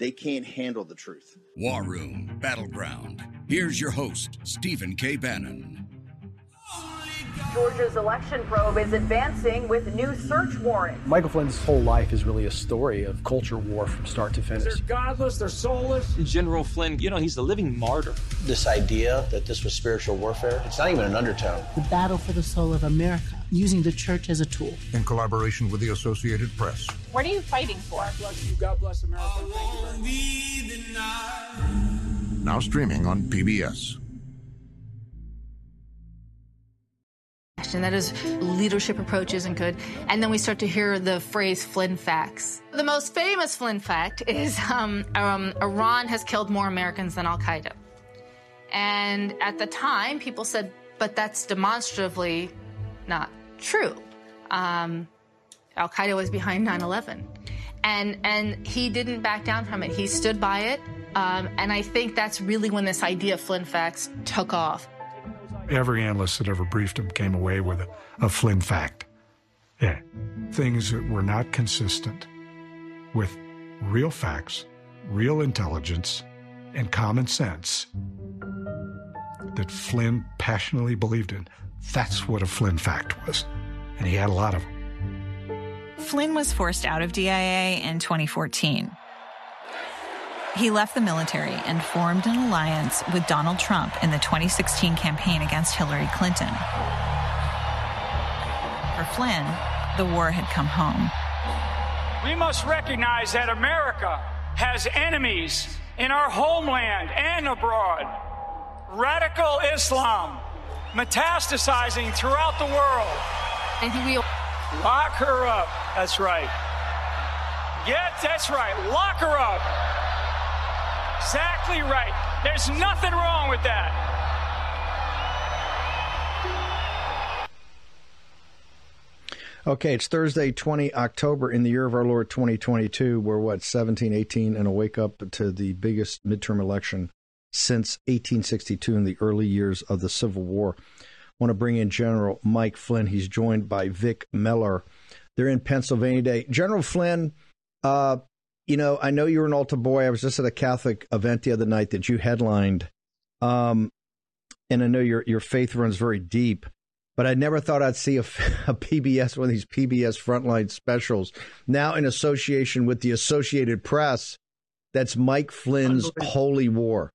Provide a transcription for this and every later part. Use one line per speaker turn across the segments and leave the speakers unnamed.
they can't handle the truth.
War Room Battleground. Here's your host, Stephen K. Bannon.
Georgia's election probe is advancing with new search warrants.
Michael Flynn's whole life is really a story of culture war from start to finish.
They're godless, they're soulless.
General Flynn, you know, he's a living martyr.
This idea that this was spiritual warfare, it's not even an undertone.
The battle for the soul of America, using the church as a tool.
In collaboration with the Associated Press.
What are you fighting for?
God bless you, God bless America.
Now streaming on PBS.
that his leadership approach isn't good. And then we start to hear the phrase Flynn facts. The most famous Flynn fact is um, um, Iran has killed more Americans than Al Qaeda. And at the time, people said, but that's demonstratively not true. Um, Al Qaeda was behind 9 11. And, and he didn't back down from it. He stood by it. Um, and I think that's really when this idea of Flynn facts took off.
Every analyst that ever briefed him came away with a, a Flynn fact. Yeah. Things that were not consistent with real facts, real intelligence, and common sense that Flynn passionately believed in. That's what a Flynn fact was. And he had a lot of them.
Flynn was forced out of DIA in 2014. He left the military and formed an alliance with Donald Trump in the 2016 campaign against Hillary Clinton. For Flynn, the war had come home.
We must recognize that America has enemies in our homeland and abroad. Radical Islam metastasizing throughout the world.
I think we
lock her up. That's right. Get that's right. Lock her up. Exactly right. There's nothing wrong with that.
Okay, it's Thursday, 20 October in the year of our Lord 2022. We're what, 17, 18, and a wake up to the biggest midterm election since 1862 in the early years of the Civil War. I want to bring in General Mike Flynn. He's joined by Vic Mellor. They're in Pennsylvania today. General Flynn, uh, you know, I know you're an altar boy. I was just at a Catholic event the other night that you headlined, um, and I know your your faith runs very deep. But I never thought I'd see a, a PBS one of these PBS frontline specials now in association with the Associated Press. That's Mike Flynn's Holy War.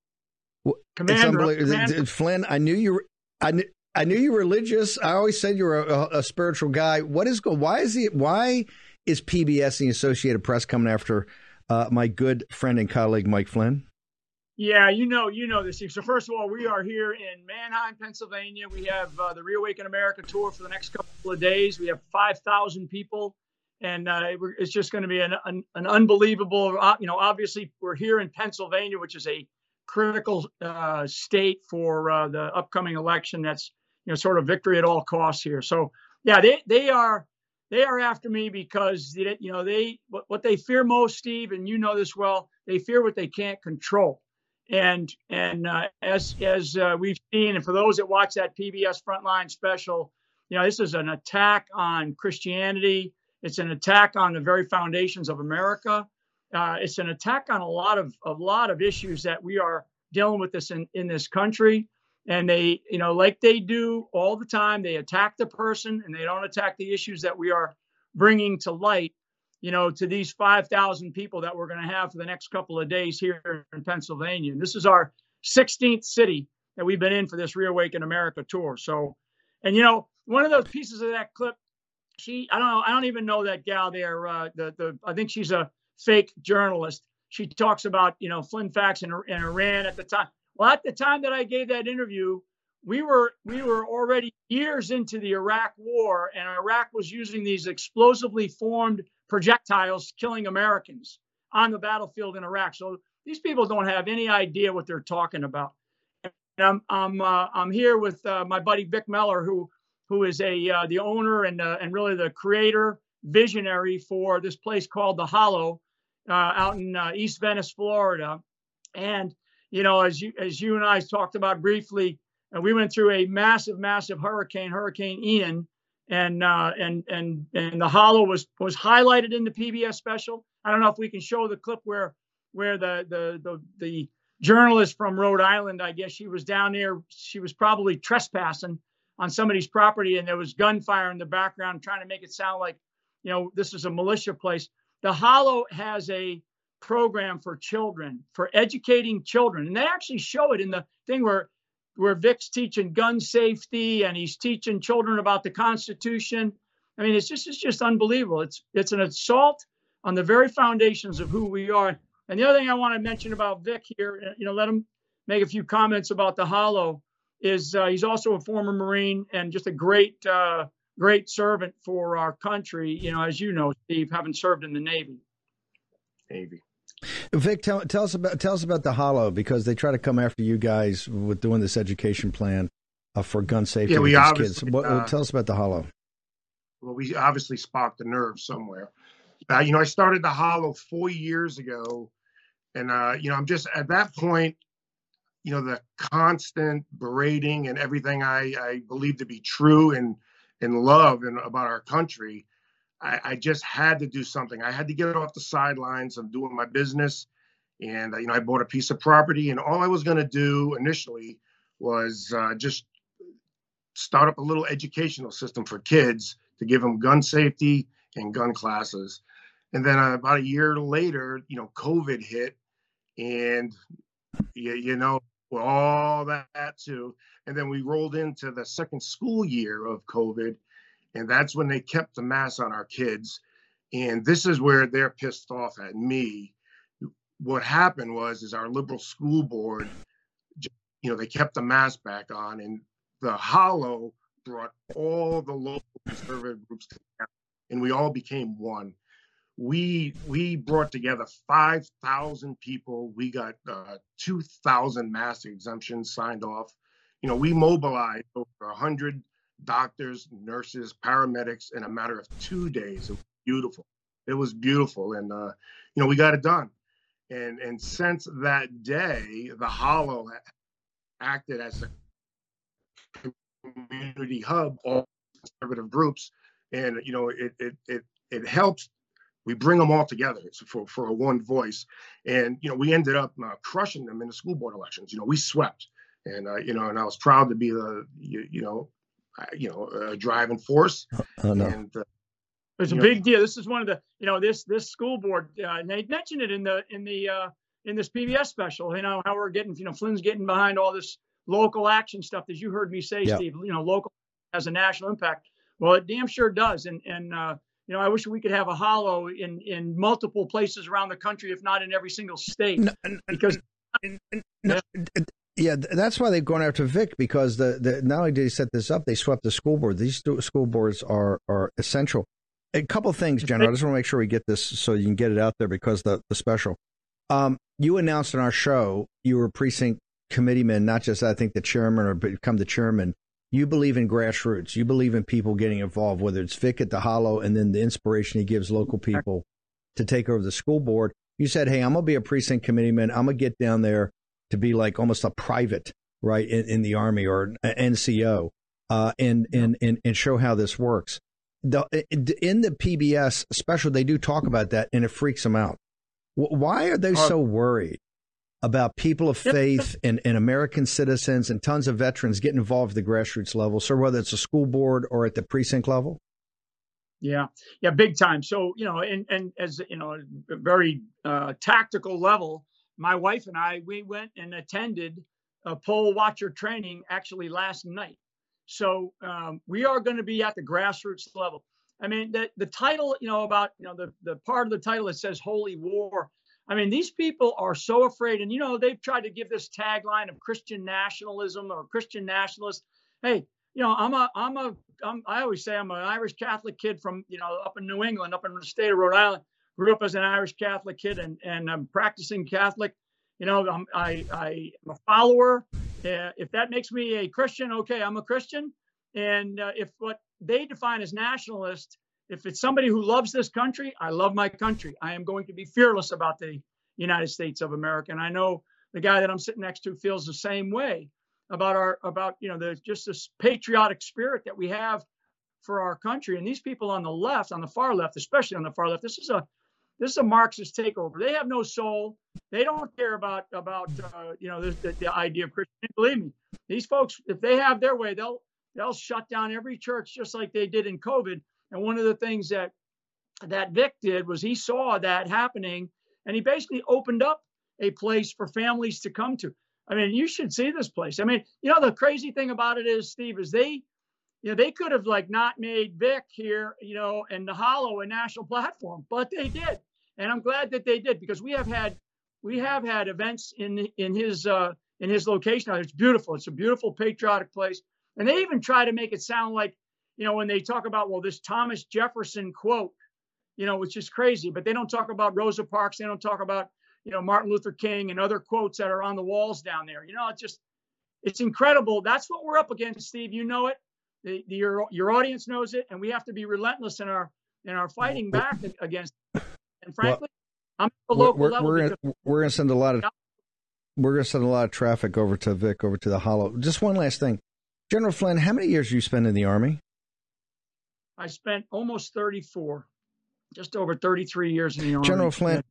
Commander,
it's Commander. Flynn, I knew you were. I knew, I knew you were religious. I always said you were a, a spiritual guy. What is going? Why is he? Why is PBS and the Associated Press coming after uh, my good friend and colleague Mike Flynn?
Yeah, you know, you know this. So first of all, we are here in Manheim, Pennsylvania. We have uh, the Reawaken America tour for the next couple of days. We have five thousand people, and uh, it's just going to be an, an, an, unbelievable. Uh, you know, obviously we're here in Pennsylvania, which is a critical uh, state for uh, the upcoming election. That's you know sort of victory at all costs here. So yeah, they they are they are after me because you know they what, what they fear most, Steve, and you know this well. They fear what they can't control, and and uh, as as uh, we've seen, and for those that watch that PBS Frontline special, you know this is an attack on Christianity. It's an attack on the very foundations of America. Uh, it's an attack on a lot of a lot of issues that we are dealing with this in, in this country. And they you know like they do all the time they attack the person and they don't attack the issues that we are bringing to light you know to these 5000 people that we're going to have for the next couple of days here in pennsylvania. And this is our 16th city that we've been in for this reawaken america tour. So and you know one of those pieces of that clip she i don't know i don't even know that gal there uh, the the i think she's a fake journalist she talks about you know flynn facts in, in iran at the time well, at the time that I gave that interview, we were we were already years into the Iraq war, and Iraq was using these explosively formed projectiles killing Americans. on the battlefield in Iraq. So these people don't have any idea what they're talking about. And I'm I'm uh, I'm here with uh, my buddy Vic Mellor, who who is a uh, the owner and uh, and really the creator visionary for this place called the Hollow uh, out in uh, East Venice, Florida. And you know, as you as you and I talked about briefly, and we went through a massive, massive hurricane, Hurricane Ian, and uh, and and and the Hollow was was highlighted in the PBS special. I don't know if we can show the clip where where the the the the journalist from Rhode Island, I guess she was down there. She was probably trespassing on somebody's property, and there was gunfire in the background, trying to make it sound like, you know, this is a militia place. The Hollow has a program for children, for educating children, and they actually show it in the thing where where Vic's teaching gun safety and he's teaching children about the Constitution. I mean, it's just it's just unbelievable. It's it's an assault on the very foundations of who we are. And the other thing I want to mention about Vic here, you know, let him make a few comments about the Hollow, is uh, he's also a former Marine and just a great, uh, great servant for our country. You know, as you know, Steve, having served in the Navy.
Navy.
Vic, tell, tell us about tell us about the Hollow because they try to come after you guys with doing this education plan uh, for gun safety
yeah, we
kids. What, uh, tell us about the Hollow.
Well, we obviously sparked the nerve somewhere. Uh, you know, I started the Hollow four years ago and, uh, you know, I'm just at that point, you know, the constant berating and everything I, I believe to be true and, and love and about our country, I, I just had to do something. I had to get off the sidelines of doing my business. And, uh, you know, I bought a piece of property and all I was going to do initially was uh, just start up a little educational system for kids to give them gun safety and gun classes. And then uh, about a year later, you know, COVID hit and you, you know all that too. And then we rolled into the second school year of covid and that's when they kept the mask on our kids. And this is where they're pissed off at me. What happened was is our liberal school board you know they kept the mask back on and the hollow brought all the local conservative groups together and we all became one we we brought together 5000 people. We got uh, 2000 mask exemptions signed off. You know we mobilized over 100 doctors nurses paramedics in a matter of two days. It was beautiful. It was beautiful. And uh, you know we got it done. And and since that day the hollow acted as a community hub all conservative groups. And you know it it it, it helps we bring them all together for, for a one voice. And, you know, we ended up uh, crushing them in the school board elections. You know, we swept. And, uh, you know, and I was proud to be the, you, you know, uh, you know, a driving force.
Oh, no.
And, uh,
it's a big deal. This is one of the, you know, this this school board. Uh, and they mentioned it in the in the uh, in this PBS special. You know how we're getting, you know, Flynn's getting behind all this local action stuff, that you heard me say, yep. Steve. You know, local has a national impact. Well, it damn sure does. And and uh, you know, I wish we could have a hollow in in multiple places around the country, if not in every single state, no, because.
No, yeah, that's why they've gone after Vic because the, the not only did he set this up, they swept the school board. These school boards are are essential. A couple things, General. I just want to make sure we get this so you can get it out there because the the special. Um, you announced in our show you were precinct committeeman, not just I think the chairman or become the chairman you believe in grassroots. You believe in people getting involved, whether it's Vic at the Hollow and then the inspiration he gives local people to take over the school board. You said, "Hey, I'm gonna be a precinct committeeman. I'm gonna get down there to be like almost a private, right, in, in the army or NCO, uh, and, and and and show how this works." The, in the PBS special, they do talk about that, and it freaks them out. Why are they so worried about people of faith and, and American citizens and tons of veterans getting involved at the grassroots level, so whether it's a school board or at the precinct level?
Yeah, yeah, big time. So you know, and and as you know, a very uh, tactical level, my wife and I we went and attended a poll watcher training actually last night. So um, we are going to be at the grassroots level. I mean, the the title, you know, about you know the the part of the title that says "Holy War." I mean, these people are so afraid. And, you know, they've tried to give this tagline of Christian nationalism or Christian nationalist. Hey, you know, I'm a, I'm a, I'm, I always say I'm an Irish Catholic kid from, you know, up in New England, up in the state of Rhode Island. grew up as an Irish Catholic kid, and and I'm practicing Catholic. You know, I'm I, I am a follower. Uh, if that makes me a Christian, okay, I'm a Christian. And uh, if what they define as nationalist, if it's somebody who loves this country, I love my country. I am going to be fearless about the United States of America. And I know the guy that I'm sitting next to feels the same way about our about you know the just this patriotic spirit that we have for our country. And these people on the left, on the far left, especially on the far left, this is a this is a Marxist takeover. They have no soul. They don't care about about uh, you know the, the idea of Christianity. Believe me, these folks, if they have their way, they'll they'll shut down every church just like they did in COVID. And one of the things that that Vic did was he saw that happening, and he basically opened up a place for families to come to. I mean, you should see this place. I mean, you know, the crazy thing about it is, Steve, is they, you know, they could have like not made Vic here, you know, and the Hollow a national platform, but they did, and I'm glad that they did because we have had, we have had events in in his uh, in his location. It's beautiful. It's a beautiful patriotic place, and they even try to make it sound like, you know, when they talk about well, this Thomas Jefferson quote, you know, which is crazy, but they don't talk about Rosa Parks. They don't talk about you know, Martin Luther King and other quotes that are on the walls down there. You know, it's just, it's incredible. That's what we're up against, Steve. You know it. The, the, your your audience knows it, and we have to be relentless in our in our fighting back against. It. And frankly, well, I'm the local
we're,
level.
We're gonna, we're gonna send a lot of we're gonna send a lot of traffic over to Vic, over to the Hollow. Just one last thing, General Flynn, how many years do you spend in the Army?
I spent almost 34, just over 33 years in the Army.
General Flynn,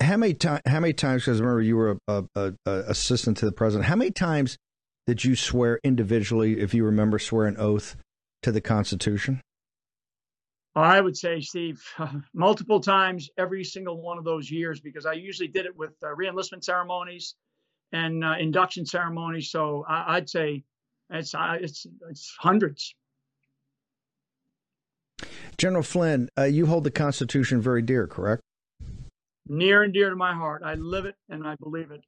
how many times? How many times? Because remember, you were a, a, a, assistant to the president. How many times did you swear individually, if you remember, swear an oath to the Constitution?
I would say, Steve, multiple times every single one of those years, because I usually did it with uh, reenlistment ceremonies and uh, induction ceremonies. So I, would say it's uh, it's it's hundreds.
General Flynn, uh, you hold the Constitution very dear, correct?
near and dear to my heart. I live it and I believe it.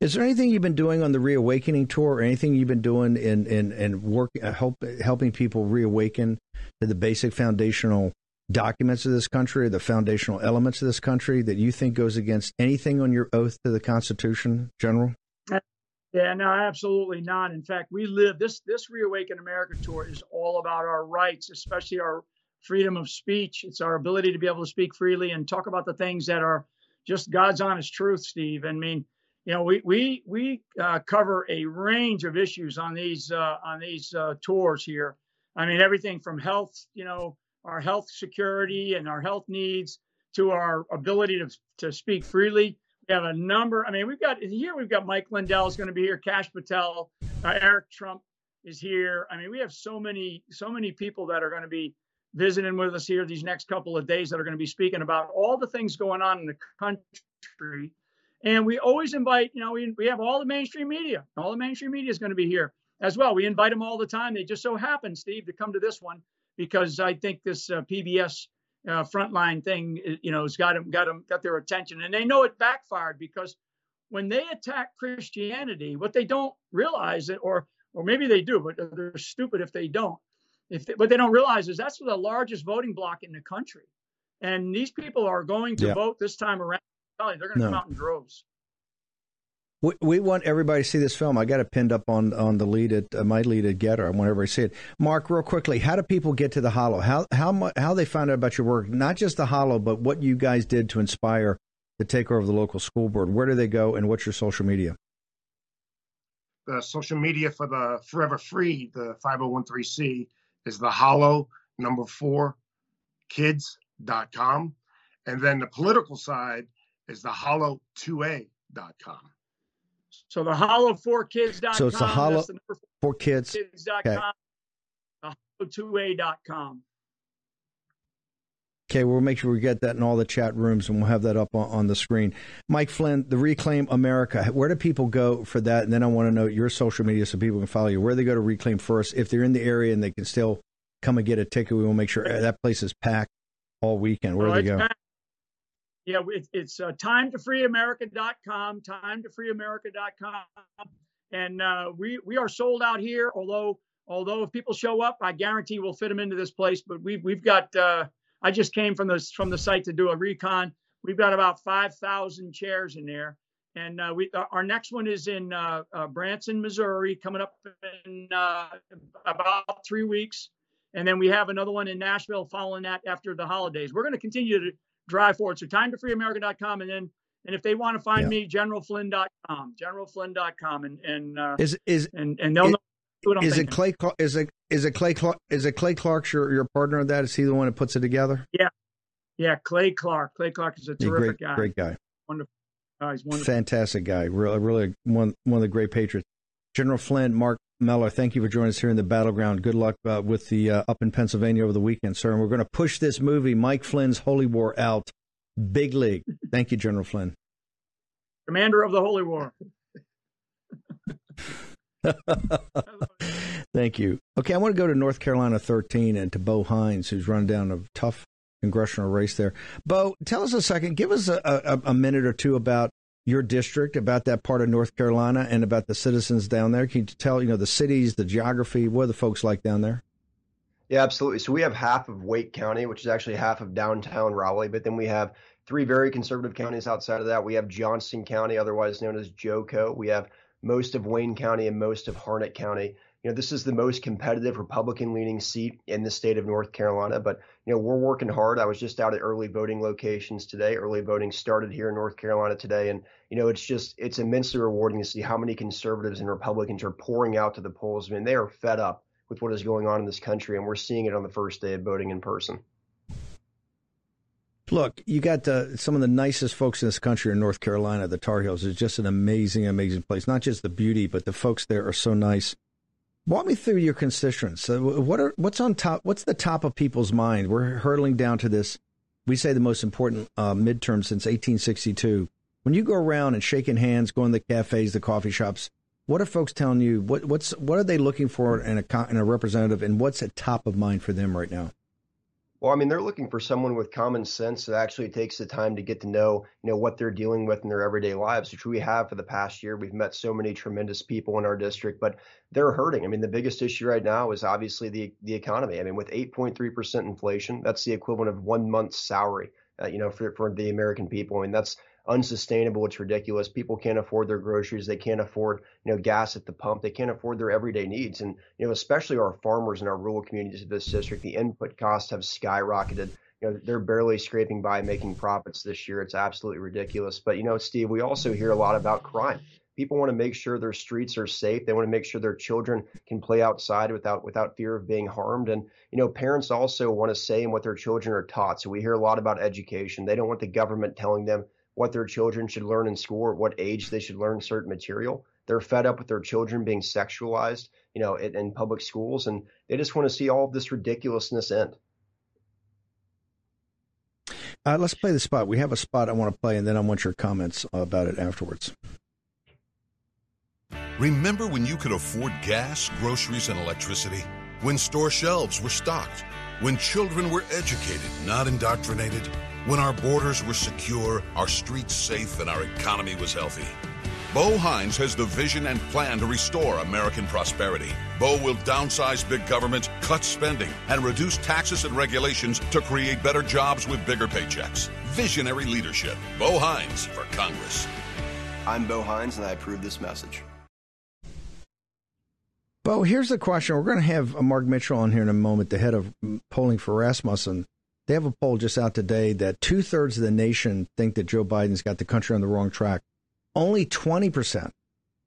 Is there anything you've been doing on the reawakening tour, or anything you've been doing in in, in work uh, help helping people reawaken to the basic foundational documents of this country, or the foundational elements of this country that you think goes against anything on your oath to the Constitution, General?
Yeah, no, absolutely not. In fact, we live this this Reawaken America tour is all about our rights, especially our freedom of speech. It's our ability to be able to speak freely and talk about the things that are just God's honest truth, Steve. I mean, you know, we we we uh, cover a range of issues on these uh, on these uh, tours here. I mean, everything from health, you know, our health security and our health needs to our ability to to speak freely. We have a number. I mean, we've got here. We've got Mike Lindell is going to be here. Kash Patel, uh, Eric Trump is here. I mean, we have so many so many people that are going to be visiting with us here these next couple of days that are going to be speaking about all the things going on in the country. And we always invite, you know, we, we have all the mainstream media. All the mainstream media is going to be here as well. We invite them all the time. They just so happen, Steve, to come to this one because I think this uh, PBS uh, frontline thing, you know, has got them, got them, got their attention, and they know it backfired because when they attack Christianity, what they don't realize, it, or or maybe they do, but they're stupid if they don't, if they, what they don't realize is that's the largest voting block in the country, and these people are going to yeah. vote this time around. They're going to no. come out in droves.
We, we want everybody to see this film. I got it pinned up on on the lead at uh, my lead at Gettr. I want everybody to see it. Mark, real quickly, how do people get to the Hollow? How how how they find out about your work? Not just the Hollow, but what you guys did to inspire the takeover of the local school board. Where do they go, and what's your social media?
The social media for the Forever Free, the 5013C, is the hollow number four kids.com. And then the political side is the hollow2a.com.
So the hollow four kids.com.
So it's the hollow the four kids.
kids.com, okay. the hollow2a.com.
Okay, we'll make sure we get that in all the chat rooms and we'll have that up on, on, the screen. Mike Flynn, the Reclaim America. Where do people go for that? And then I want to know your social media so people can follow you. Where they go to Reclaim first. If they're in the area and they can still come and get a ticket, we will make sure that place is packed all weekend. Where do they go? Packed.
Yeah, it's, it's uh, time to freeamerica.com, time to freeamerica.com. And uh, we, we are sold out here, although although if people show up, I guarantee we'll fit them into this place. But we've, we've got. Uh, I just came from the from the site to do a recon. We've got about 5,000 chairs in there, and uh, we our next one is in uh, uh, Branson, Missouri, coming up in uh, about three weeks, and then we have another one in Nashville following that after the holidays. We're going to continue to drive forward. So time to freeamerica.com, and then and if they want to find yeah. me, generalflynn.com, generalflynn.com, and and uh,
is is
and and they'll know what I'm
is
thinking.
it Clay? Is it is it Clay? Clark, Is it Clay Clark? Your your partner in that? Is he the one that puts it together?
Yeah, yeah. Clay Clark. Clay Clark is a terrific
yeah, great,
guy.
Great guy.
Wonderful. He's wonderful.
Fantastic guy. Really, really one one of the great patriots. General Flynn, Mark Mellor, thank you for joining us here in the battleground. Good luck uh, with the uh, up in Pennsylvania over the weekend, sir. And we're going to push this movie, Mike Flynn's Holy War, out big league. Thank you, General Flynn.
Commander of the Holy War.
Thank you. Okay, I want to go to North Carolina 13 and to Bo Hines, who's run down a tough congressional race there. Bo, tell us a second. Give us a, a, a minute or two about your district, about that part of North Carolina, and about the citizens down there. Can you tell, you know, the cities, the geography? What are the folks like down there?
Yeah, absolutely. So we have half of Wake County, which is actually half of downtown Raleigh, but then we have three very conservative counties outside of that. We have Johnston County, otherwise known as JoCo. We have most of Wayne County and most of Harnett County. You know, this is the most competitive Republican leaning seat in the state of North Carolina, but you know, we're working hard. I was just out at early voting locations today. Early voting started here in North Carolina today and you know, it's just it's immensely rewarding to see how many conservatives and Republicans are pouring out to the polls. I mean, they are fed up with what is going on in this country and we're seeing it on the first day of voting in person.
Look, you got uh, some of the nicest folks in this country in North Carolina. The Tar Heels is just an amazing, amazing place. Not just the beauty, but the folks there are so nice. Walk me through your constituents. Uh, what are what's on top? What's the top of people's mind? We're hurtling down to this. We say the most important uh, midterm since 1862. When you go around and shaking hands, going to the cafes, the coffee shops, what are folks telling you? What what's what are they looking for in a in a representative, and what's at top of mind for them right now?
Well, I mean, they're looking for someone with common sense that actually takes the time to get to know, you know, what they're dealing with in their everyday lives, which we have for the past year. We've met so many tremendous people in our district, but they're hurting. I mean, the biggest issue right now is obviously the the economy. I mean, with 8.3% inflation, that's the equivalent of one month's salary, uh, you know, for for the American people. I mean, that's unsustainable. It's ridiculous. People can't afford their groceries. They can't afford, you know, gas at the pump. They can't afford their everyday needs. And, you know, especially our farmers in our rural communities of this district, the input costs have skyrocketed. You know, they're barely scraping by making profits this year. It's absolutely ridiculous. But, you know, Steve, we also hear a lot about crime. People want to make sure their streets are safe. They want to make sure their children can play outside without without fear of being harmed. And you know, parents also want to say what their children are taught. So we hear a lot about education. They don't want the government telling them what their children should learn in school or what age they should learn certain material. They're fed up with their children being sexualized, you know, in, in public schools, and they just want to see all of this ridiculousness end.
Uh, let's play the spot. We have a spot I want to play, and then I want your comments about it afterwards.
Remember when you could afford gas, groceries, and electricity? When store shelves were stocked? When children were educated, not indoctrinated? When our borders were secure, our streets safe, and our economy was healthy. Bo Hines has the vision and plan to restore American prosperity. Bo will downsize big government, cut spending, and reduce taxes and regulations to create better jobs with bigger paychecks. Visionary leadership. Bo Hines for Congress.
I'm Bo Hines, and I approve this message.
Bo, here's the question. We're going to have uh, Mark Mitchell on here in a moment, the head of polling for Rasmussen. They have a poll just out today that two thirds of the nation think that Joe Biden's got the country on the wrong track. Only 20%,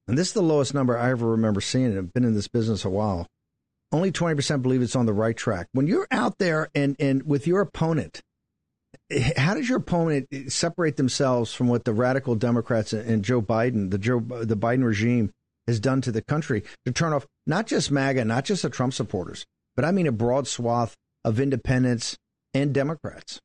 and this is the lowest number I ever remember seeing. And I've been in this business a while. Only 20% believe it's on the right track. When you're out there and, and with your opponent, how does your opponent eh, separate themselves from what the radical Democrats and Joe Biden, the Joe the Biden regime, has done to the country to turn off not just MAGA, not just the Trump supporters, but I mean a broad swath of independents, and Democrats.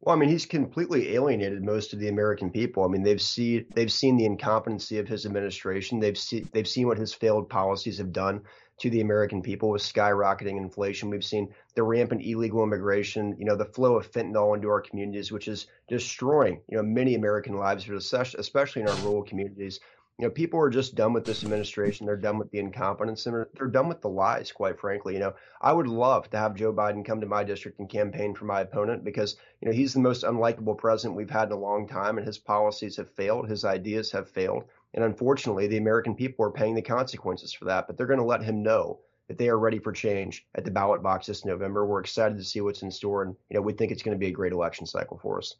Well, I mean, he's completely alienated most of the American people. I mean, they've seen they've seen the incompetency of his administration. They've seen they've seen what his failed policies have done to the American people with skyrocketing inflation. We've seen the rampant illegal immigration, you know, the flow of fentanyl into our communities, which is destroying, you know, many American lives, especially in our rural communities. You know, people are just done with this administration. They're done with the incompetence and they're done with the lies, quite frankly. You know, I would love to have Joe Biden come to my district and campaign for my opponent because, you know, he's the most unlikable president we've had in a long time and his policies have failed. His ideas have failed. And unfortunately, the American people are paying the consequences for that, but they're going to let him know that they are ready for change at the ballot box this November. We're excited to see what's in store, and you know we think it's going to be a great election cycle for us.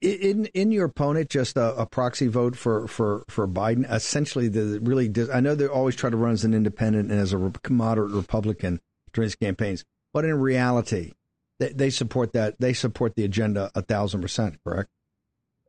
In in your opponent, just a, a, proxy vote for, for, for Biden. Essentially, the really I know they always try to run as an independent and as a moderate Republican during his campaigns, but in reality, they, they support that they support the agenda a thousand percent. Correct?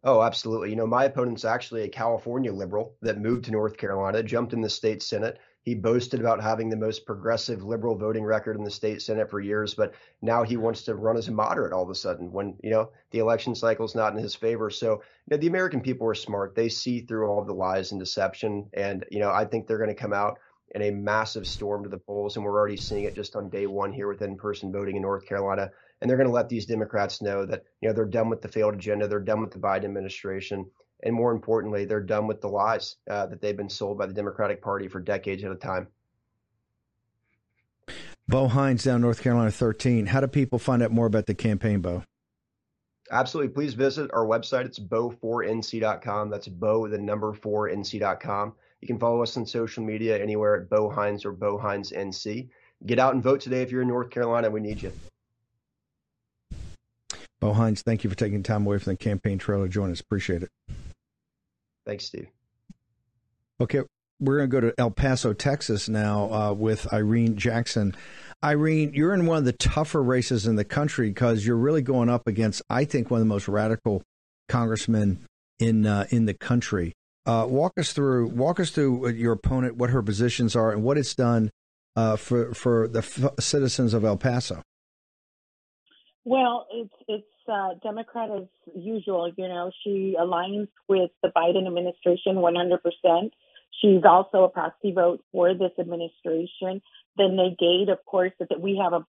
Oh, absolutely. You know, my opponent's actually a California liberal that moved to North Carolina, jumped in the state senate, he boasted about having the most progressive liberal voting record in the state senate for years, but now he wants to run as a moderate all of a sudden when, you know, the election cycle is not in his favor. So, you know, the American people are smart. They see through all the lies and deception. And, you know, I think they're going to come out in a massive storm to the polls. And we're already seeing it just on day one here with in person voting in North Carolina. And they're going to let these Democrats know that, you know, they're done with the failed agenda. They're done with the Biden administration and more importantly, they're done with the lies uh, that they've been sold by the Democratic Party for decades at a time.
Bo Hines down North Carolina 13. How do people find out more about the campaign, Bo?
Absolutely. Please visit our website. It's bo4nc.com. That's bo, the number 4nc.com. You can follow us on social media anywhere at Bo Hines or Bo Hines NC. Get out and vote today if you're in North Carolina. We need you.
Bo Hines, thank you for taking time away from the campaign trail to join us. Appreciate it.
Thanks, Steve.
Okay, we're going to go to El Paso, Texas now uh, with Irene Jackson. Irene, you're in one of the tougher races in the country because you're really going up against, I think, one of the most radical congressmen in uh, in the country. Uh, walk us through walk us through your opponent, what her positions are, and what it's done uh, for for the f- citizens of El Paso.
Well, it's it's uh, Democrat as usual. You know, she aligns with the Biden administration 100%. She's also a proxy vote for this administration. The negate, of course, that we have a,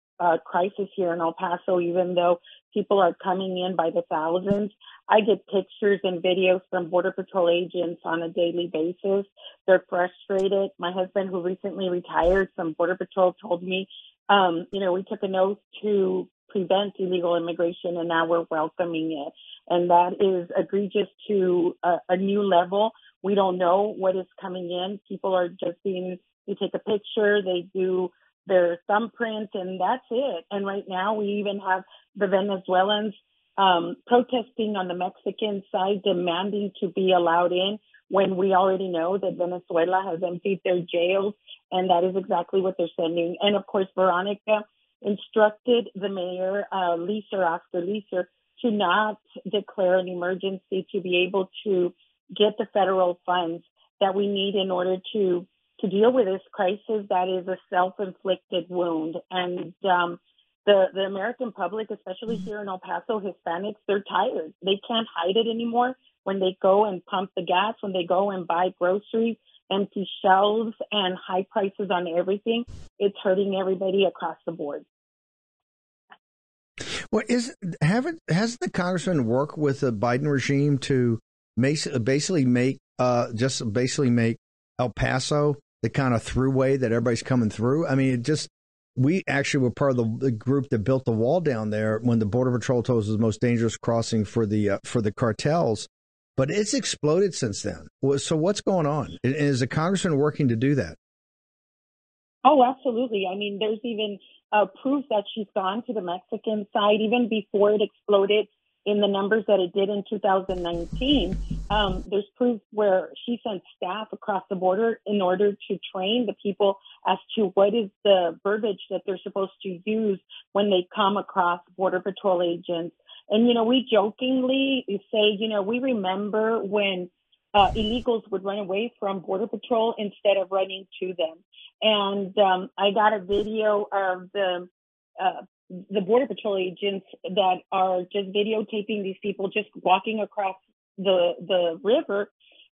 crisis here in El Paso, even though people are coming in by the thousands. I get pictures and videos from Border Patrol agents on a daily basis. They're frustrated. My husband, who recently retired from Border Patrol, told me, um, you know, we took an oath to prevent illegal immigration, and now we're welcoming it. And that is egregious to a, a new level. We don't know what is coming in. People are just being, they take a picture, they do their thumbprint, and that's it. And right now, we even have the Venezuelans um, protesting on the Mexican side, demanding to be allowed in when we already know that Venezuela has emptied their jails, and that is exactly what they're sending. And of course, Veronica instructed the mayor, uh, Leeser, Oscar Leeser, to not declare an emergency to be able to get the federal funds that we need in order to to deal with this crisis that is a self-inflicted wound. And um, the the American public, especially here in El Paso, Hispanics, they're tired. They can't hide it anymore. When they go and pump the gas, when they go and buy groceries, empty shelves and high prices on everything, it's hurting everybody across the board.
Well, is haven't hasn't the congressman worked with the Biden regime to basically make uh, just basically make El Paso the kind of throughway that everybody's coming through? I mean, it just we actually were part of the, the, group that built the wall down there when the border patrol told us it was the most dangerous crossing for the uh, for the cartels but it's exploded since then. So what's going on? Is the congressman working to do that?
Oh, absolutely. I mean, there's even uh, proof that she's gone to the Mexican side even before it exploded in the numbers that it did in 2019. Um, there's proof where she sent staff across the border in order to train the people as to what is the verbiage that they're supposed to use when they come across border patrol agents and, you know, we jokingly say, you know, we remember when uh, illegals would run away from Border Patrol instead of running to them. And um, I got a video of the uh, the Border Patrol agents that are just videotaping these people just walking across the the river,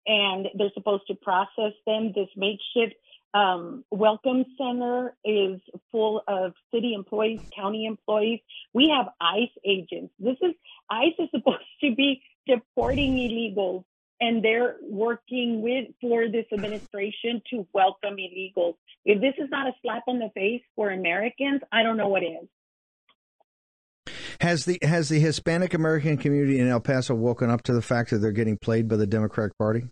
and they're supposed to process them. This makeshift um, Welcome Center is full of city employees, county employees. We have ICE agents. This is ICE is supposed to be deporting illegals and they're working with for this administration to welcome illegals. If this is not a slap on the face for Americans, I don't know what is.
Has the has the Hispanic American community in El Paso woken up to the fact that they're getting played by the Democratic Party?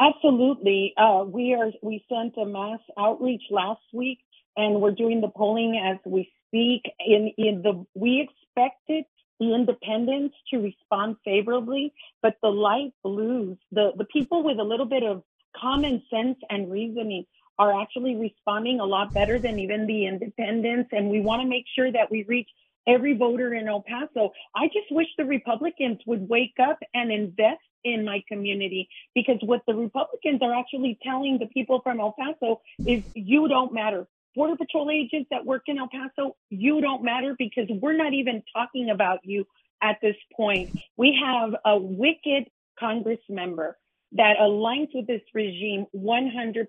Absolutely. Uh, we are. We sent a mass outreach last week, and we're doing the polling as we speak. In in the we expected the independents to respond favorably, but the light blues, the the people with a little bit of common sense and reasoning are actually responding a lot better than even the independents. And we want to make sure that we reach every voter in El Paso. I just wish the Republicans would wake up and invest in my community because what the Republicans are actually telling the people from El Paso is you don't matter. Border Patrol agents that work in El Paso, you don't matter because we're not even talking about you at this point. We have a wicked Congress member that aligns with this regime 100%.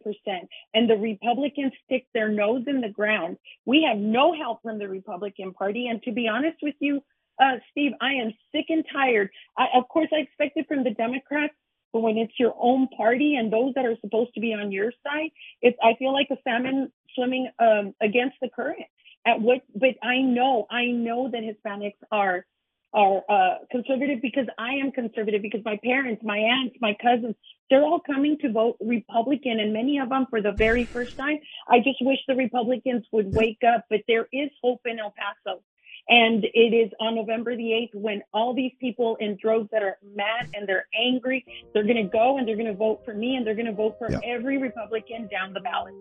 And the Republicans stick their nose in the ground. We have no help from the Republican Party. And to be honest with you, uh, Steve, I am sick and tired. I, of course, I expect it from the Democrats, but when it's your own party and those that are supposed to be on your side, it's I feel like a salmon swimming um, against the current. At what? But I know, I know that Hispanics are are uh, conservative because I am conservative because my parents, my aunts, my cousins, they're all coming to vote Republican and many of them for the very first time. I just wish the Republicans would wake up, but there is hope in El Paso. And it is on November the 8th when all these people in droves that are mad and they're angry, they're going to go and they're going to vote for me and they're going to vote for every Republican down the ballot.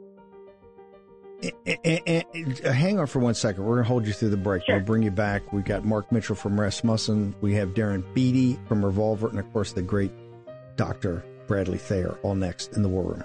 And, and, and, hang on for one second. We're going to hold you through the break. Sure. We'll bring you back. We've got Mark Mitchell from Rasmussen. We have Darren Beattie from Revolver, and of course the great Dr. Bradley Thayer. All next in the War Room.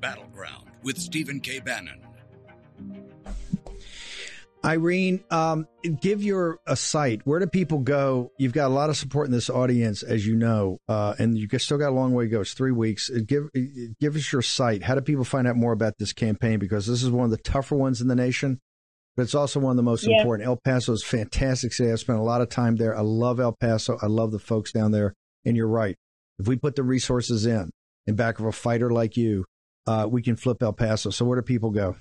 Battleground with Stephen K. Bannon.
Irene, um, give your a site. Where do people go? You've got a lot of support in this audience, as you know, uh, and you still got a long way to go. It's three weeks. Give give us your site. How do people find out more about this campaign? Because this is one of the tougher ones in the nation, but it's also one of the most yeah. important. El Paso is fantastic city. I've spent a lot of time there. I love El Paso. I love the folks down there. And you're right. If we put the resources in in back of a fighter like you, uh, we can flip El Paso. So where do people go?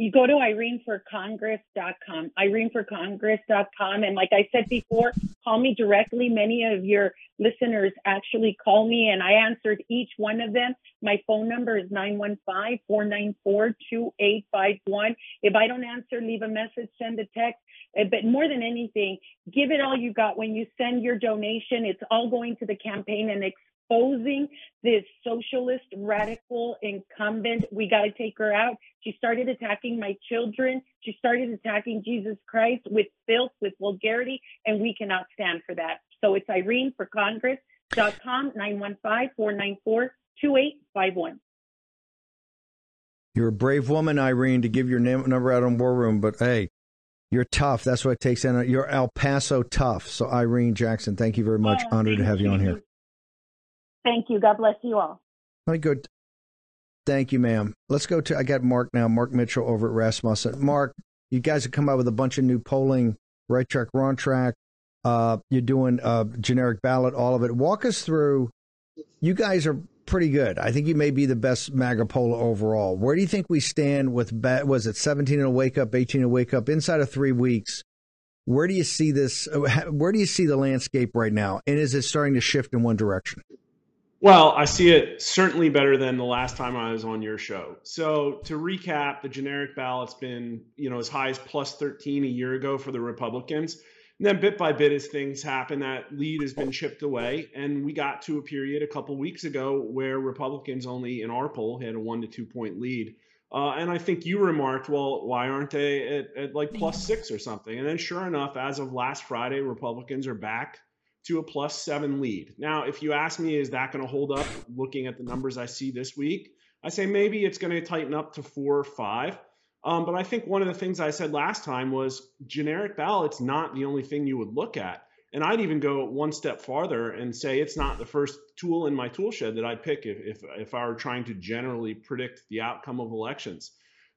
you go to ireneforcongress.com, ireneforcongress.com. And like I said before, call me directly. Many of your listeners actually call me and I answered each one of them. My phone number is 915-494-2851. If I don't answer, leave a message, send a text. Eh, but more than anything, give it all you got when you send your donation. It's all going to the campaign and exposing this socialist radical incumbent. We got to take her out. She started attacking my children. She started attacking Jesus Christ with filth, with vulgarity, and we cannot stand for that. So it's Irene for Congress.com, 915-494-2851.
You're a brave woman, Irene, to give your name, number out on War Room, but hey, you're tough. That's what it takes. And you're El Paso tough. So, Irene Jackson, thank you very much. Oh, Honored to have you on here.
Thank you. God bless you all.
Very good. Thank you, ma'am. Let's go to, I got Mark now, Mark Mitchell over at Rasmussen. Mark, you guys have come out with a bunch of new polling, right track, wrong track. Uh, you're doing a generic ballot, all of it. Walk us through. You guys are pretty good. I think you may be the best MAGA poller overall. Where do you think we stand with, was it 17 in a wake up, 18 in a wake up, inside of three weeks? Where do you see this? Where do you see the landscape right now? And is it starting to shift in one direction?
Well, I see it certainly better than the last time I was on your show. So to recap, the generic ballot's been, you know, as high as plus 13 a year ago for the Republicans. And then bit by bit, as things happen, that lead has been chipped away. And we got to a period a couple weeks ago where Republicans only in our poll had a one to two point lead. Uh, and I think you remarked, well, why aren't they at, at like plus six or something? And then sure enough, as of last Friday, Republicans are back to a plus seven lead. Now, if you ask me, is that going to hold up looking at the numbers I see this week? I say maybe it's going to tighten up to four or five. Um, but I think one of the things I said last time was generic ballots not the only thing you would look at. And I'd even go one step farther and say it's not the first tool in my tool shed that I'd pick if, if, if I were trying to generally predict the outcome of elections.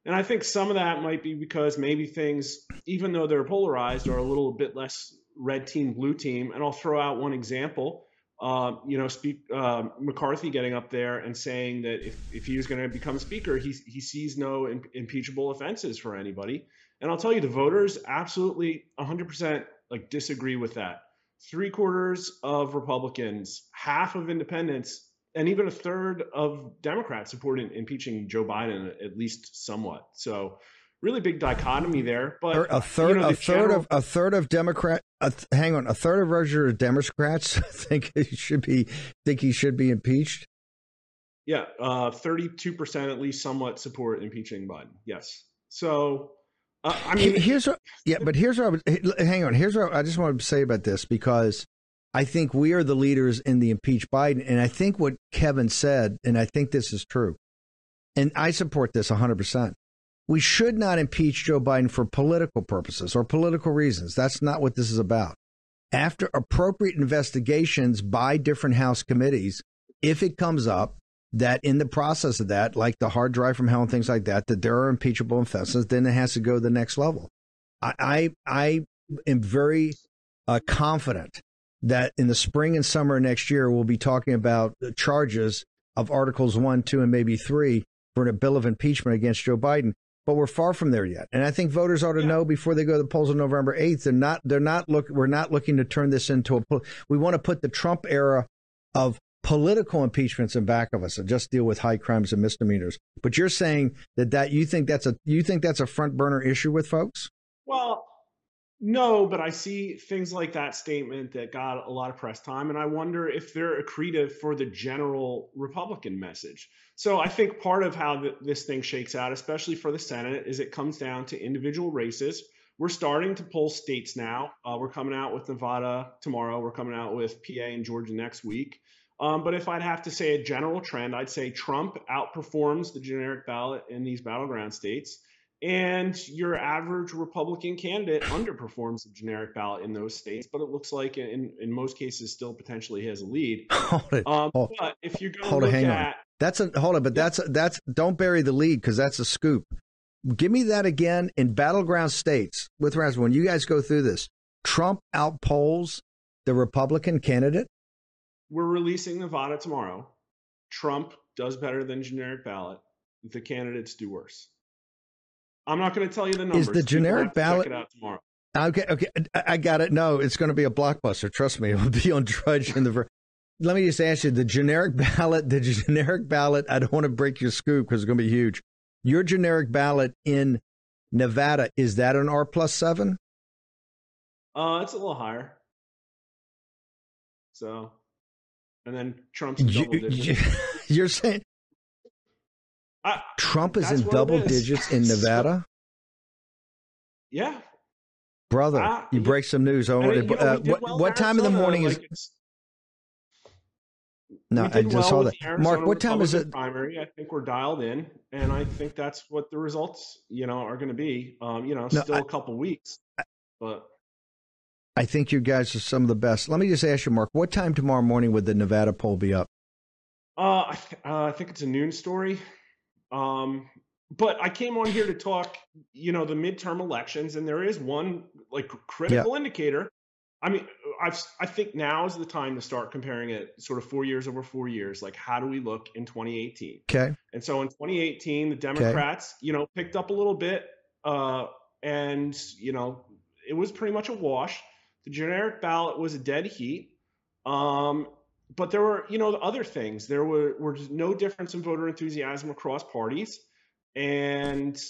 And I think some of that might be because maybe things, even though they're polarized, are a little bit less red team, blue team. And I'll throw out one example. Uh, you know, speak, uh, McCarthy getting up there and saying that if, if he was going to become speaker, he, he sees no impeachable offenses for anybody. And I'll tell you, the voters absolutely 100% like disagree with that. Three quarters of Republicans, half of independents, and even a third of Democrats support impeaching Joe Biden at least somewhat. So really big dichotomy there. But
a third, you know, a third general... of a third of Democrat. Th- hang on, a third of registered Democrats think he should be think he should be impeached.
Yeah, uh, thirty-two percent at least somewhat support impeaching Biden. Yes. So, uh, I mean,
here's what. Yeah, but here's what. I hang on. Here's what I just want to say about this because I think we are the leaders in the impeach Biden, and I think what Kevin said, and I think this is true, and I support this hundred percent we should not impeach Joe Biden for political purposes or political reasons. That's not what this is about. After appropriate investigations by different House committees, if it comes up that in the process of that, like the hard drive from hell and things like that, that there are impeachable offenses, then it has to go to the next level. I I, I am very uh, confident that in the spring and summer next year we'll be talking about charges of Articles One, Two, and maybe Three for a bill of impeachment against Joe Biden but we're far from there yet. And I think voters ought to yeah. know before they go to the polls on November 8th, they're not, they're not look, we're not looking to turn this into a, we want to put the Trump era of political impeachments in back of us and just deal with high crimes and misdemeanors. But you're saying that that you think that's a, you think that's a front burner issue with folks?
Well, no, but I see things like that statement that got a lot of press time, and I wonder if they're accretive for the general Republican message. So I think part of how th- this thing shakes out, especially for the Senate, is it comes down to individual races. We're starting to pull states now. Uh, we're coming out with Nevada tomorrow. We're coming out with PA and Georgia next week. Um, but if I'd have to say a general trend, I'd say Trump outperforms the generic ballot in these battleground states, and your average Republican candidate underperforms the generic ballot in those states. But it looks like in in most cases still potentially has a lead.
Hold it.
Um,
hold,
but if you're going to
hold
look
it, hang
at
on. That's a hold on, but that's that's don't bury the lead because that's a scoop. Give me that again in battleground states with Rasmus. When you guys go through this, Trump outpolls the Republican candidate.
we're releasing Nevada tomorrow. Trump does better than generic ballot. The candidates do worse. I'm not going to tell you the numbers.
Is the generic
to check
ballot-
it out tomorrow.
Okay, okay, I got it. No, it's going to be a blockbuster. Trust me, it will be on Drudge in the. ver- Let me just ask you: the generic ballot, the generic ballot. I don't want to break your scoop because it's going to be huge. Your generic ballot in Nevada is that an R plus seven?
Uh, it's a little higher. So, and then Trump's double
You,
digits.
you, are saying
I-
Trump is in double
is.
digits in Nevada,
yeah.
brother. You break some news. I
mean, you know,
uh,
we
what
well
what time in the morning is?
like, it's-
No, I just
well
saw that. Mark, what time is it?
Primary. I think we're dialed in, and I think that's what the results, you know, are going to be. Um, you know,
No,
still
I-
a couple weeks, but
I think you guys are some of the best. Let me just ask you, Mark, what time tomorrow morning would the Nevada poll be up?
uh, I, th- uh, I think it's a noon story. Um, but I came on here to talk, you know, the midterm elections, and there is one like critical indicator. I mean, I've, I think now is the time to start comparing it sort of four years over four years. Like, how do we look in 2018?
Okay.
And so in 2018, the Democrats, you know, picked up a little bit, uh, and you know, it was pretty much a wash. The generic ballot was a dead heat. Um, but there were, you know, other things. There were, were just no difference in voter enthusiasm across parties, and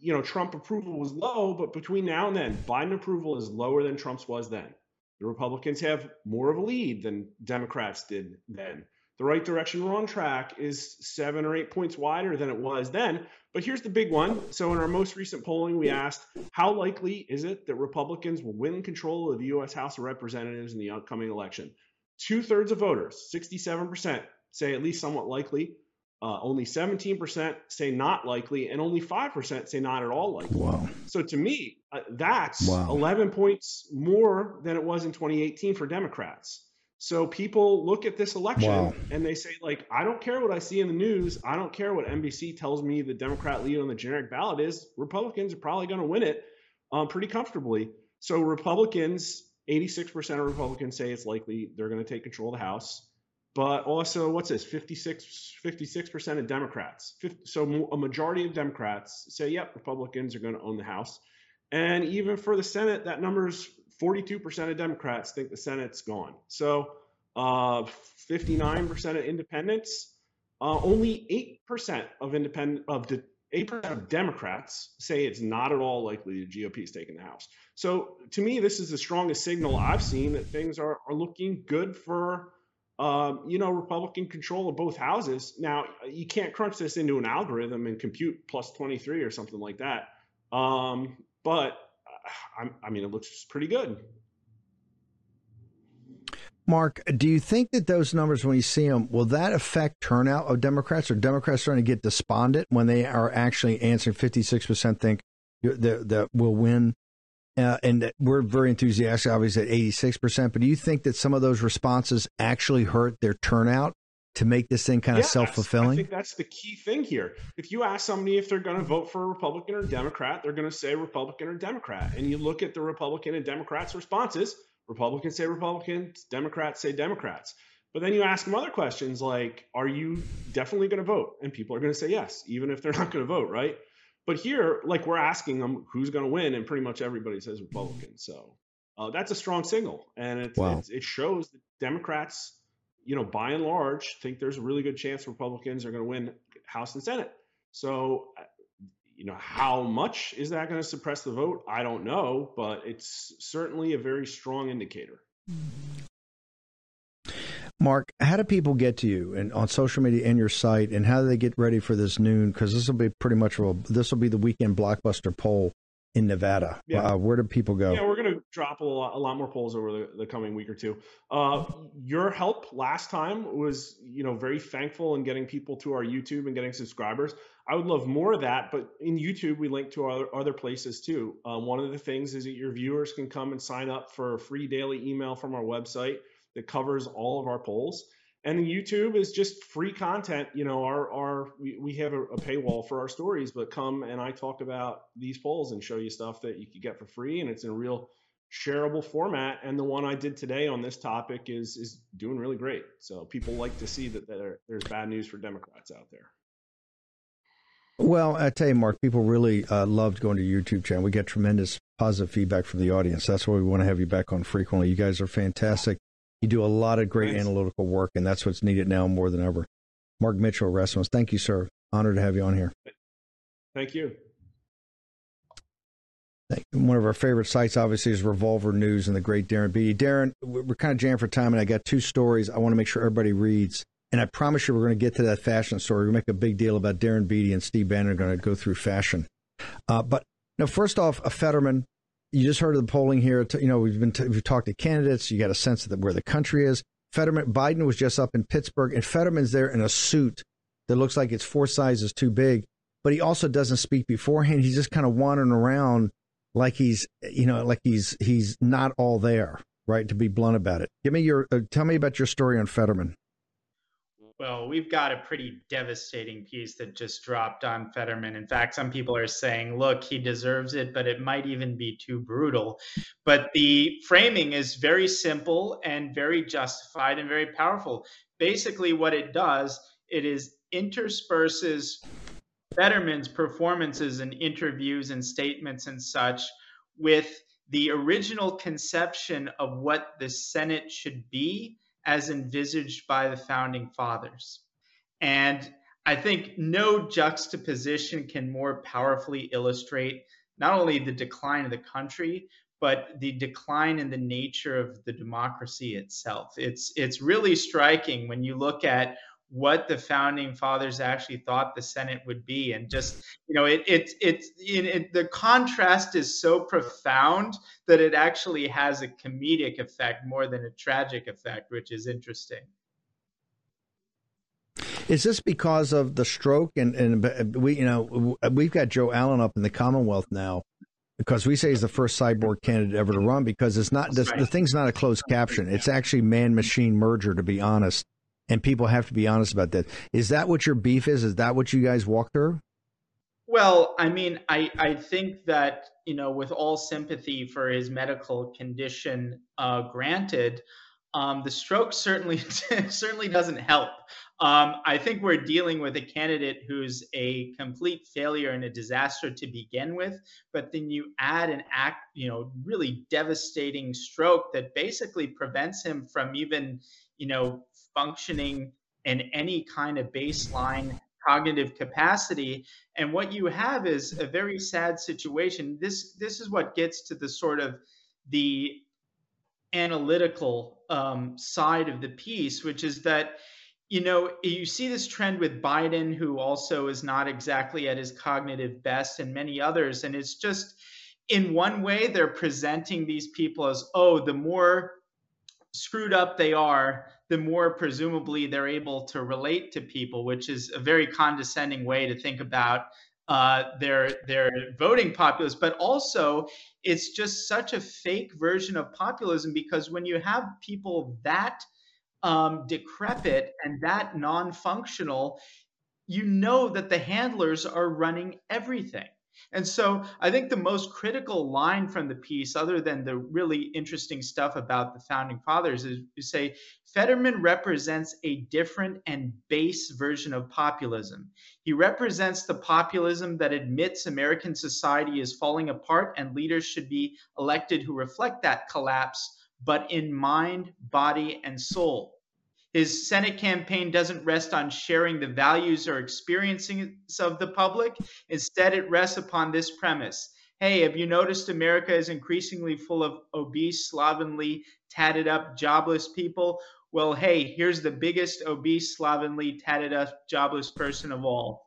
you know, Trump approval was low. But between now and then, Biden approval is lower than Trump's was then. The Republicans have more of a lead than Democrats did then. The right direction we're on track is seven or eight points wider than it was then. But here's the big one. So, in our most recent polling, we asked how likely is it that Republicans will win control of the U.S. House of Representatives in the upcoming election? Two thirds of voters, 67%, say at least somewhat likely. Uh, only 17% say not likely, and only 5% say not at all likely.
Wow.
So to me, uh, that's
Wow.
11 points more than it was in 2018 for Democrats. So people look at this election
Wow.
and they say, like, I don't care what I see in the news. I don't care what NBC tells me the Democrat lead on the generic ballot is. Republicans are probably going to win it um, pretty comfortably. So Republicans, 86% of Republicans say it's likely they're going to take control of the House. But also, what's this? 56, 56% of Democrats. 50, so a majority of Democrats say, yep, Republicans are going to own the House. And even for the Senate, that number's 42% of Democrats think the Senate's gone. So uh, 59% of independents, uh, only 8% of independent of 8% of Democrats say it's not at all likely the GOP is taking the House. So to me, this is the strongest signal I've seen that things are, are looking good for um, you know, Republican control of both houses. Now, you can't crunch this into an algorithm and compute plus 23 or something like that. Um, but uh, I'm, I mean, it looks pretty good.
Mark, do you think that those numbers, when you see them, will that affect turnout of Democrats? Or Democrats starting to get despondent when they are actually answering 56% think that, that will win? Uh, and that we're very enthusiastic, obviously, at 86%. But do you think that some of those responses actually hurt their turnout to make this thing kind of self
I
fulfilling?
think that's the key thing here. If you ask somebody if they're going to vote for a Republican or Democrat, they're going to say Republican or Democrat. And you look at the Republican and Democrats' responses. Republicans say Republicans, Democrats say Democrats. But then you ask them other questions like, are you definitely going to vote? And people are going to say yes, even if they're not going to vote, right? But here, like we're asking them who's going to win, and pretty much everybody says Republican. So uh, that's a strong signal, and it's,
Wow.
it's, it shows that Democrats, you know, by and large, think there's a really good chance Republicans are going to win House and Senate. So, you know, how much is that going to suppress the vote? I don't know, but it's certainly a very strong indicator.
Mark, how do people get to you and on social media and your site, and how do they get ready for this noon? Because this will be pretty much this will be the weekend blockbuster poll in Nevada. Yeah. Uh, where do people go?
Yeah, we're going to drop a lot, a lot, more polls over the, the coming week or two. Uh, your help last time was, you know, very thankful in getting people to our YouTube and getting subscribers. I would love more of that, but in YouTube we link to other other places too. Um, one of the things is that your viewers can come and sign up for a free daily email from our website that covers all of our polls and YouTube is just free content. You know, our our we, we have a, a, paywall for our stories, but come and I talk about these polls and show you stuff that you could get for free, and it's in a real shareable format. And the one I did today on this topic is is doing really great. So people like to see that there, there's bad news for Democrats out there.
Well, I tell you, Mark, people really uh, loved going to YouTube channel. We get tremendous positive feedback from the audience. That's why we want to have you back on frequently. You guys are fantastic. You do a lot of great Thanks. analytical work, and that's what's needed now more than ever. Mark Mitchell, Rasmus, thank you, sir. Honored to have you on here.
Thank you.
One of our favorite sites, obviously, is Revolver News and the great Darren Beattie. Darren, we're kind of jammed for time, and I got two stories I want to make sure everybody reads. And I promise you, we're going to get to that fashion story. We make a big deal about Darren Beattie and Steve Bannon are going to go through fashion. Uh, but now, first off, a Fetterman you just heard of the polling here. You know, we've been t- we've talked to candidates. You got a sense of where the country is. Fetterman, Biden was just up in Pittsburgh, and Fetterman's there in a suit that looks like it's four sizes too big. But he also doesn't speak beforehand. He's just kind of wandering around like he's, you know, like he's he's not all there, right? To be blunt about it. Give me your, uh, tell me about your story on Fetterman.
Well, we've got a pretty devastating piece that just dropped on Fetterman. In fact, some people are saying, look, he deserves it, but it might even be too brutal. But the framing is very simple and very justified and very powerful. Basically, what it does, it is intersperses Fetterman's performances and interviews and statements and such with the original conception of what the Senate should be as envisaged by the founding fathers. And I think no juxtaposition can more powerfully illustrate not only the decline of the country, but the decline in the nature of the democracy itself. It's it's really striking when you look at what the founding fathers actually thought the Senate would be, and just you know, it it it, it, it the contrast is so profound that it actually has a comedic effect more than a tragic effect, which is interesting.
Is this because of the stroke? And and we you know we've got Joe Allen up in the Commonwealth now because we say he's the first cyborg candidate ever to run because it's not this, the thing's not a closed caption. It's actually man machine merger to be honest and people have to be honest about that. Is that what your beef is? Is that what you guys walk through?
Well, I mean, I, I think that, you know, with all sympathy for his medical condition uh, granted, um, the stroke certainly certainly doesn't help. Um, I think we're dealing with a candidate who's a complete failure and a disaster to begin with, but then you add an act, you know, really devastating stroke that basically prevents him from even, you know, functioning in any kind of baseline cognitive capacity. And what you have is a very sad situation. This this is what gets to the sort of the analytical um, side of the piece which is that you know you see this trend with biden who also is not exactly at his cognitive best and many others. And it's just in one way they're presenting these people as oh the more screwed up they are the more presumably they're able to relate to people, which is a very condescending way to think about uh, their their voting populace. But also, it's just such a fake version of populism because when you have people that um, decrepit and that non-functional, you know that the handlers are running everything. And so I think the most critical line from the piece, other than the really interesting stuff about the founding fathers, is to say Fetterman represents a different and base version of populism. He represents the populism that admits American society is falling apart and leaders should be elected who reflect that collapse, but in mind, body, and soul. His Senate campaign doesn't rest on sharing the values or experiences of the public. Instead, it rests upon this premise. Hey, have you noticed America is increasingly full of obese, slovenly, tatted up, jobless people? Well, hey, here's the biggest obese, slovenly, tatted up, jobless person of all.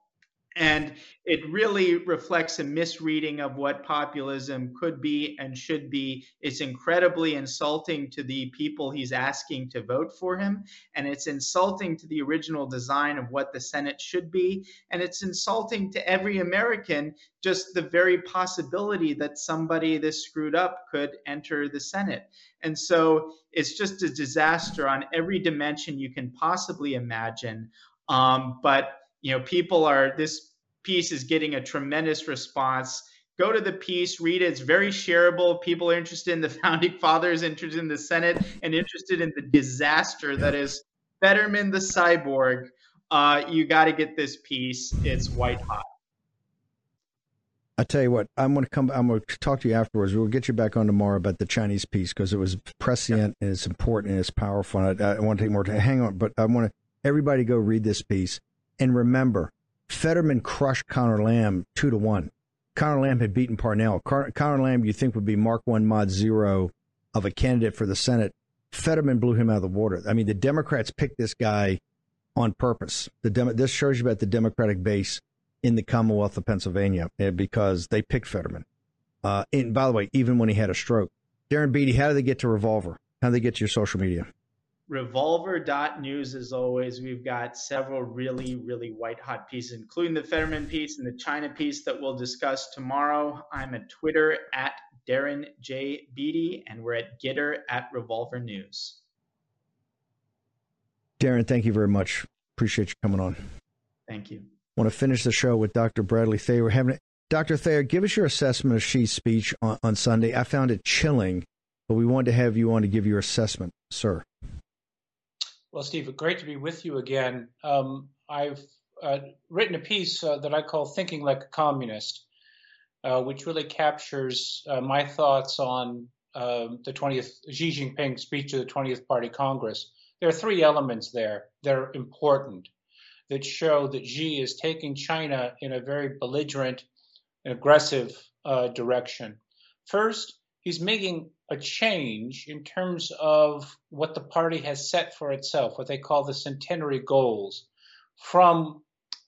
And it really reflects a misreading of what populism could be and should be. It's incredibly insulting to the people he's asking to vote for him. And it's insulting to the original design of what the Senate should be. And it's insulting to every American, just the very possibility that somebody this screwed up could enter the Senate. And so it's just a disaster on every dimension you can possibly imagine. Um, but you know, people are this piece is getting a tremendous response. Go to the piece, read it. It's very shareable. People are interested in the founding fathers, interested in the Senate, and interested in the disaster that is Fetterman the cyborg. Uh, you got to get this piece. It's white hot.
I tell you what, I'm going to come. I'm going to talk to you afterwards. We'll get you back on tomorrow about the Chinese piece because it was prescient and it's important and it's powerful. I, I want to take more time. Hang on, but I want to everybody go read this piece and remember Fetterman crushed Connor Lamb two to one. Connor Lamb had beaten Parnell. Connor Lamb, you think would be Mark One Mod Zero of a candidate for the Senate. Fetterman blew him out of the water. I mean, the Democrats picked this guy on purpose. The Demo- this shows you about the Democratic base in the Commonwealth of Pennsylvania eh, because they picked Fetterman. Uh, and by the way, even when he had a stroke, Darren Beattie, how did they get to Revolver? How did they get to your social media?
revolver.news as always we've got several really really white hot pieces including the fetterman piece and the china piece that we'll discuss tomorrow. I'm at twitter at darren j. Beattie and we're at Gettr at revolver news.
Darren thank you very much. Appreciate you coming on.
Thank you.
I want to finish the show with dr bradley thayer we're having dr thayer give us your assessment of Xi's speech on, on sunday. I found it chilling but we wanted to have you on to give your assessment sir
well, Steve, great to be with you again. Um, I've uh, written a piece uh, that I call Thinking Like a Communist, uh, which really captures uh, my thoughts on um, the 20th Xi Jinping speech to the 20th Party Congress. There are three elements there that are important that show that Xi is taking China in a very belligerent and aggressive uh, direction. First, he's making a change in terms of what the party has set for itself, what they call the centenary goals, from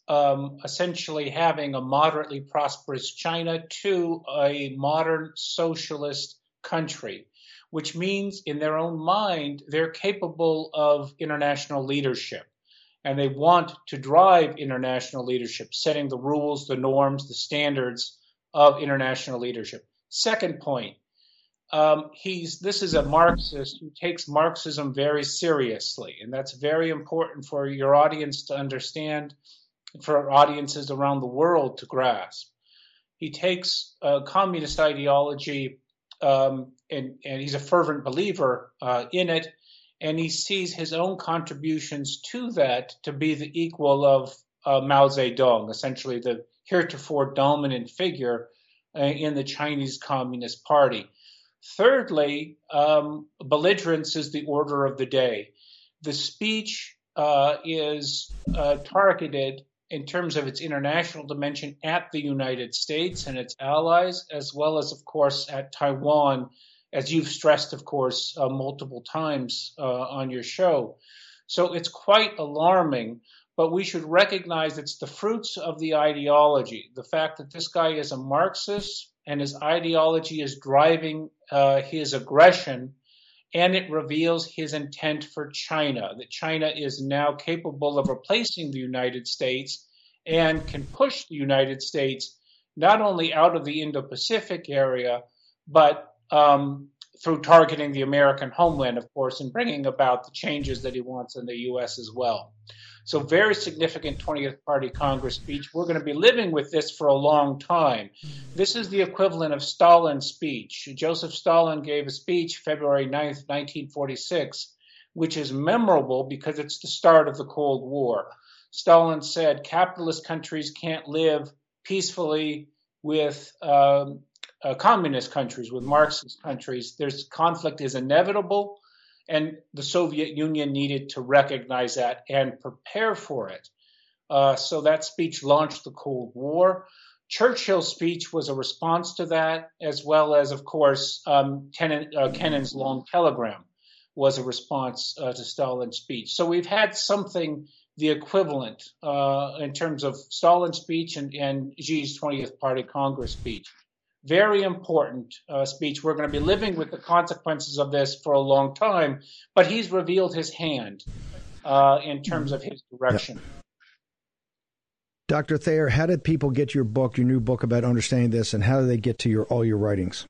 um, essentially having a moderately prosperous China to a modern socialist country, which means in their own mind, they're capable of international leadership. And they want to drive international leadership, setting the rules, the norms, the standards of international leadership. Second point, um, he's this is a Marxist who takes Marxism very seriously, and that's very important for your audience to understand, for audiences around the world to grasp. He takes uh, communist ideology, um, and, and he's a fervent believer uh, in it, and he sees his own contributions to that to be the equal of uh, Mao Zedong, essentially the heretofore dominant figure uh, in the Chinese Communist Party. Thirdly, um, belligerence is the order of the day. The speech uh, is uh, targeted in terms of its international dimension at the United States and its allies, as well as, of course, at Taiwan, as you've stressed, of course, uh, multiple times uh, on your show. So it's quite alarming, but we should recognize it's the fruits of the ideology. The fact that this guy is a Marxist and his ideology is driving uh, his aggression, and it reveals his intent for China, that China is now capable of replacing the United States and can push the United States not only out of the Indo Pacific area, but um, through targeting the American homeland, of course, and bringing about the changes that he wants in the U.S. as well. So, very significant 20th Party Congress speech. We're going to be living with this for a long time. This is the equivalent of Stalin's speech. Joseph Stalin gave a speech February 9th, 1946, which is memorable because it's the start of the Cold War. Stalin said capitalist countries can't live peacefully with um, uh, communist countries, with Marxist countries. There's conflict is inevitable and the Soviet Union needed to recognize that and prepare for it. Uh, so that speech launched the Cold War. Churchill's speech was a response to that, as well as, of course, um, uh, Kennan's long telegram was a response uh, to Stalin's speech. So we've had something the equivalent uh, in terms of Stalin's speech and, and Xi's 20th Party Congress speech. Very important uh, speech. We're going to be living with the consequences of this for a long time, but he's revealed his hand uh, in terms of his direction. Yep.
Dr. Thayer, how did people get your book, your new book about understanding this, and how do they get to your all your writings?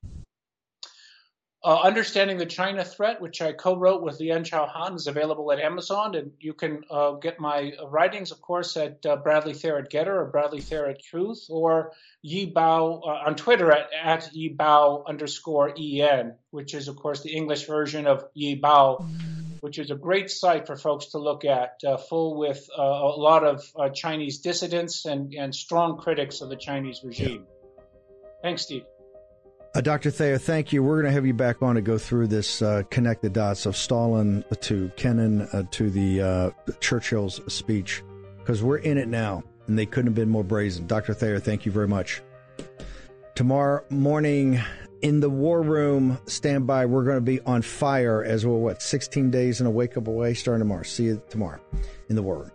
Uh, Understanding the China Threat, which I co-wrote with Lian Chao Han, is available at Amazon, and you can uh, get my writings, of course, at uh, Bradley Thayer at Gettr or Bradley at Truth, or Yi Bao uh, on Twitter at, at Yi Bao underscore En, which is, of course, the English version of Yi Bao, which is a great site for folks to look at, uh, full with uh, a lot of Chinese dissidents and, and strong critics of the Chinese regime. Thanks, Steve.
Uh, Dr. Thayer, thank you. We're going to have you back on to go through this uh, connect the dots of Stalin to Kennan uh, to the uh, Churchill's speech because we're in it now and they couldn't have been more brazen. Dr. Thayer, thank you very much. Tomorrow morning in the war room, stand by. We're going to be on fire as well. What, 16 days in a wake up away starting tomorrow. See you tomorrow in the war room.